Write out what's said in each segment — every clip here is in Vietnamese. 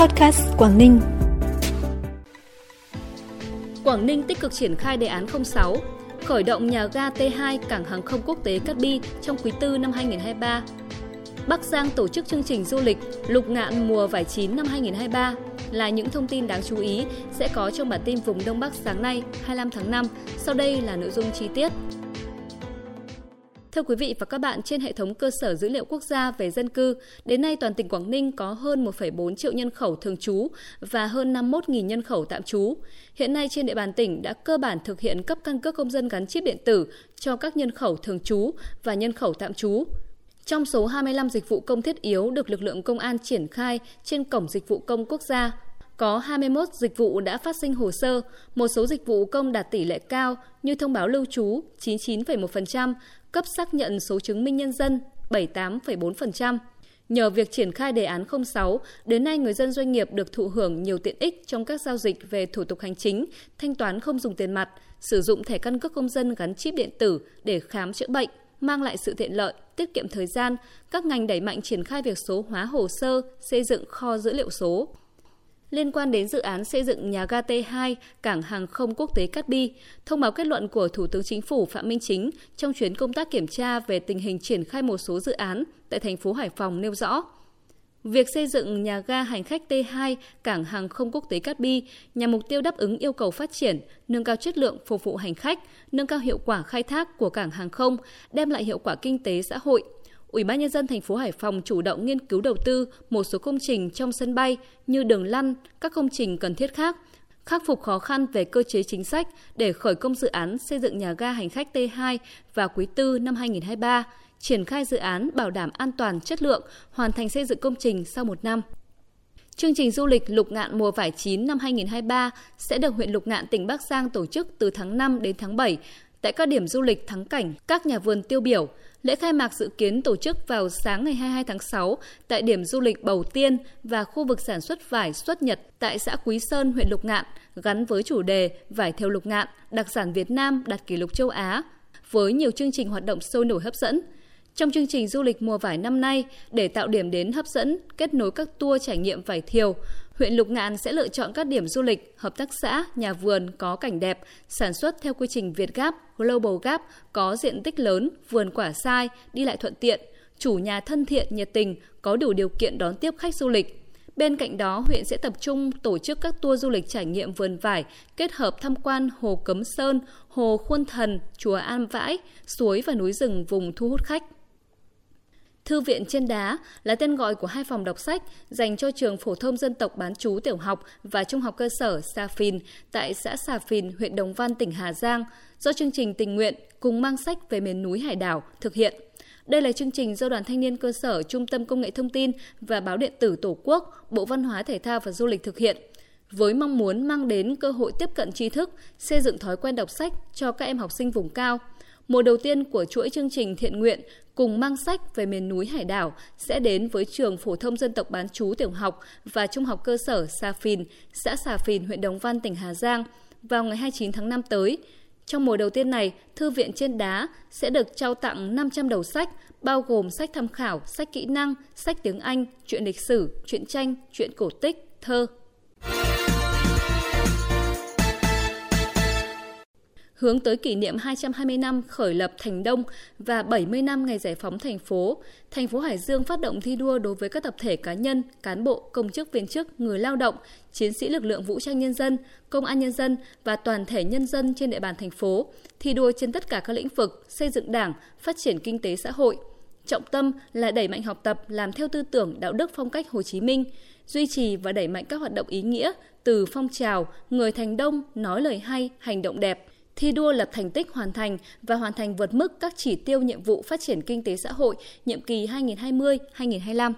Podcast Quảng Ninh. Quảng Ninh tích cực triển khai đề án 06, khởi động nhà ga T2 cảng hàng không quốc tế Cát Bi trong quý tư năm 2023. Bắc Giang tổ chức chương trình du lịch Lục Ngạn mùa vải chín năm 2023 là những thông tin đáng chú ý sẽ có trong bản tin vùng Đông Bắc sáng nay 25 tháng 5. Sau đây là nội dung chi tiết. Thưa quý vị và các bạn, trên hệ thống cơ sở dữ liệu quốc gia về dân cư, đến nay toàn tỉnh Quảng Ninh có hơn 1,4 triệu nhân khẩu thường trú và hơn 51.000 nhân khẩu tạm trú. Hiện nay trên địa bàn tỉnh đã cơ bản thực hiện cấp căn cước công dân gắn chip điện tử cho các nhân khẩu thường trú và nhân khẩu tạm trú. Trong số 25 dịch vụ công thiết yếu được lực lượng công an triển khai trên Cổng Dịch vụ Công Quốc gia, có 21 dịch vụ đã phát sinh hồ sơ, một số dịch vụ công đạt tỷ lệ cao như thông báo lưu trú 99,1%, cấp xác nhận số chứng minh nhân dân 78,4%. Nhờ việc triển khai đề án 06, đến nay người dân doanh nghiệp được thụ hưởng nhiều tiện ích trong các giao dịch về thủ tục hành chính, thanh toán không dùng tiền mặt, sử dụng thẻ căn cước công dân gắn chip điện tử để khám chữa bệnh, mang lại sự tiện lợi, tiết kiệm thời gian. Các ngành đẩy mạnh triển khai việc số hóa hồ sơ, xây dựng kho dữ liệu số liên quan đến dự án xây dựng nhà ga T2 cảng hàng không quốc tế Cát Bi, thông báo kết luận của Thủ tướng Chính phủ Phạm Minh Chính trong chuyến công tác kiểm tra về tình hình triển khai một số dự án tại thành phố Hải Phòng nêu rõ. Việc xây dựng nhà ga hành khách T2 cảng hàng không quốc tế Cát Bi nhằm mục tiêu đáp ứng yêu cầu phát triển, nâng cao chất lượng phục vụ hành khách, nâng cao hiệu quả khai thác của cảng hàng không, đem lại hiệu quả kinh tế xã hội – Ủy ban nhân dân thành phố Hải Phòng chủ động nghiên cứu đầu tư một số công trình trong sân bay như đường lăn, các công trình cần thiết khác, khắc phục khó khăn về cơ chế chính sách để khởi công dự án xây dựng nhà ga hành khách T2 vào quý 4 năm 2023, triển khai dự án bảo đảm an toàn chất lượng, hoàn thành xây dựng công trình sau một năm. Chương trình du lịch Lục Ngạn mùa vải chín năm 2023 sẽ được huyện Lục Ngạn tỉnh Bắc Giang tổ chức từ tháng 5 đến tháng 7 tại các điểm du lịch thắng cảnh, các nhà vườn tiêu biểu. Lễ khai mạc dự kiến tổ chức vào sáng ngày 22 tháng 6 tại điểm du lịch Bầu Tiên và khu vực sản xuất vải xuất Nhật tại xã Quý Sơn, huyện Lục Ngạn, gắn với chủ đề Vải theo Lục Ngạn, đặc sản Việt Nam đạt kỷ lục châu Á, với nhiều chương trình hoạt động sôi nổi hấp dẫn. Trong chương trình du lịch mùa vải năm nay, để tạo điểm đến hấp dẫn, kết nối các tour trải nghiệm vải thiều, huyện Lục Ngạn sẽ lựa chọn các điểm du lịch, hợp tác xã, nhà vườn có cảnh đẹp, sản xuất theo quy trình Việt Gap, Global Gap, có diện tích lớn, vườn quả sai, đi lại thuận tiện, chủ nhà thân thiện, nhiệt tình, có đủ điều kiện đón tiếp khách du lịch. Bên cạnh đó, huyện sẽ tập trung tổ chức các tour du lịch trải nghiệm vườn vải, kết hợp tham quan Hồ Cấm Sơn, Hồ Khuôn Thần, Chùa An Vãi, suối và núi rừng vùng thu hút khách. Thư viện trên đá là tên gọi của hai phòng đọc sách dành cho trường phổ thông dân tộc bán chú tiểu học và trung học cơ sở Sa Phìn tại xã Sa Phìn, huyện Đồng Văn, tỉnh Hà Giang, do chương trình tình nguyện cùng mang sách về miền núi hải đảo thực hiện. Đây là chương trình do Đoàn Thanh niên cơ sở Trung tâm Công nghệ Thông tin và Báo điện tử Tổ quốc, Bộ Văn hóa Thể thao và Du lịch thực hiện với mong muốn mang đến cơ hội tiếp cận tri thức, xây dựng thói quen đọc sách cho các em học sinh vùng cao – Mùa đầu tiên của chuỗi chương trình thiện nguyện cùng mang sách về miền núi hải đảo sẽ đến với trường phổ thông dân tộc bán chú tiểu học và trung học cơ sở Sa Phìn, xã Sa Phìn, huyện Đồng Văn, tỉnh Hà Giang vào ngày 29 tháng 5 tới. Trong mùa đầu tiên này, Thư viện trên đá sẽ được trao tặng 500 đầu sách, bao gồm sách tham khảo, sách kỹ năng, sách tiếng Anh, truyện lịch sử, truyện tranh, truyện cổ tích, thơ, hướng tới kỷ niệm 220 năm khởi lập Thành Đông và 70 năm ngày giải phóng thành phố, thành phố Hải Dương phát động thi đua đối với các tập thể cá nhân, cán bộ, công chức viên chức, người lao động, chiến sĩ lực lượng vũ trang nhân dân, công an nhân dân và toàn thể nhân dân trên địa bàn thành phố, thi đua trên tất cả các lĩnh vực xây dựng Đảng, phát triển kinh tế xã hội. Trọng tâm là đẩy mạnh học tập làm theo tư tưởng đạo đức phong cách Hồ Chí Minh, duy trì và đẩy mạnh các hoạt động ý nghĩa từ phong trào người thành đông nói lời hay, hành động đẹp – thi đua lập thành tích hoàn thành và hoàn thành vượt mức các chỉ tiêu nhiệm vụ phát triển kinh tế xã hội nhiệm kỳ 2020-2025.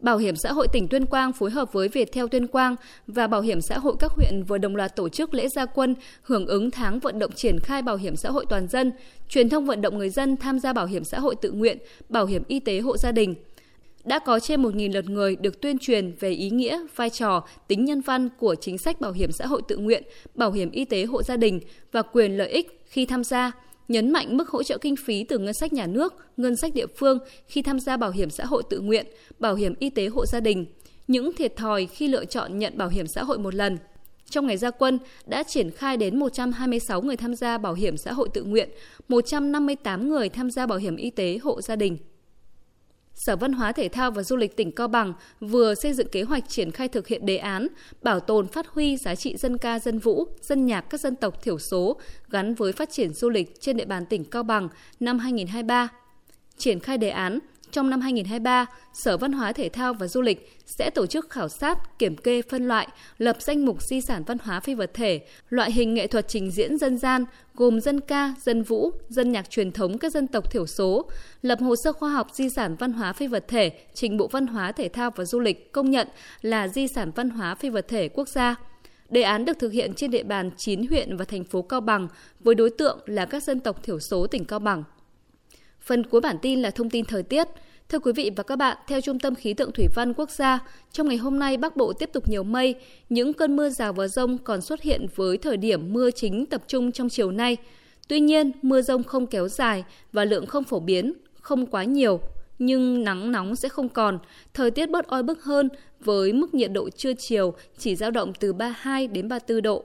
Bảo hiểm xã hội tỉnh Tuyên Quang phối hợp với Viettel Tuyên Quang và Bảo hiểm xã hội các huyện vừa đồng loạt tổ chức lễ gia quân hưởng ứng tháng vận động triển khai bảo hiểm xã hội toàn dân, truyền thông vận động người dân tham gia bảo hiểm xã hội tự nguyện, bảo hiểm y tế hộ gia đình – đã có trên 1.000 lượt người được tuyên truyền về ý nghĩa, vai trò, tính nhân văn của chính sách bảo hiểm xã hội tự nguyện, bảo hiểm y tế hộ gia đình và quyền lợi ích khi tham gia, nhấn mạnh mức hỗ trợ kinh phí từ ngân sách nhà nước, ngân sách địa phương khi tham gia bảo hiểm xã hội tự nguyện, bảo hiểm y tế hộ gia đình. những thiệt thòi khi lựa chọn nhận bảo hiểm xã hội một lần. Trong ngày gia quân đã triển khai đến 126 người tham gia bảo hiểm xã hội tự nguyện, 158 người tham gia bảo hiểm y tế hộ gia đình. Sở Văn hóa Thể thao và Du lịch tỉnh Cao Bằng vừa xây dựng kế hoạch triển khai thực hiện đề án bảo tồn phát huy giá trị dân ca dân vũ, dân nhạc các dân tộc thiểu số gắn với phát triển du lịch trên địa bàn tỉnh Cao Bằng năm 2023. Triển khai đề án, trong năm 2023, Sở Văn hóa Thể thao và Du lịch sẽ tổ chức khảo sát, kiểm kê, phân loại, lập danh mục di sản văn hóa phi vật thể, loại hình nghệ thuật trình diễn dân gian gồm dân ca, dân vũ, dân nhạc truyền thống các dân tộc thiểu số, lập hồ sơ khoa học di sản văn hóa phi vật thể, trình Bộ Văn hóa Thể thao và Du lịch công nhận là di sản văn hóa phi vật thể quốc gia. Đề án được thực hiện trên địa bàn 9 huyện và thành phố Cao Bằng với đối tượng là các dân tộc thiểu số tỉnh Cao Bằng. Phần cuối bản tin là thông tin thời tiết. Thưa quý vị và các bạn, theo Trung tâm Khí tượng Thủy văn Quốc gia, trong ngày hôm nay Bắc Bộ tiếp tục nhiều mây, những cơn mưa rào và rông còn xuất hiện với thời điểm mưa chính tập trung trong chiều nay. Tuy nhiên, mưa rông không kéo dài và lượng không phổ biến, không quá nhiều, nhưng nắng nóng sẽ không còn, thời tiết bớt oi bức hơn với mức nhiệt độ trưa chiều chỉ dao động từ 32 đến 34 độ.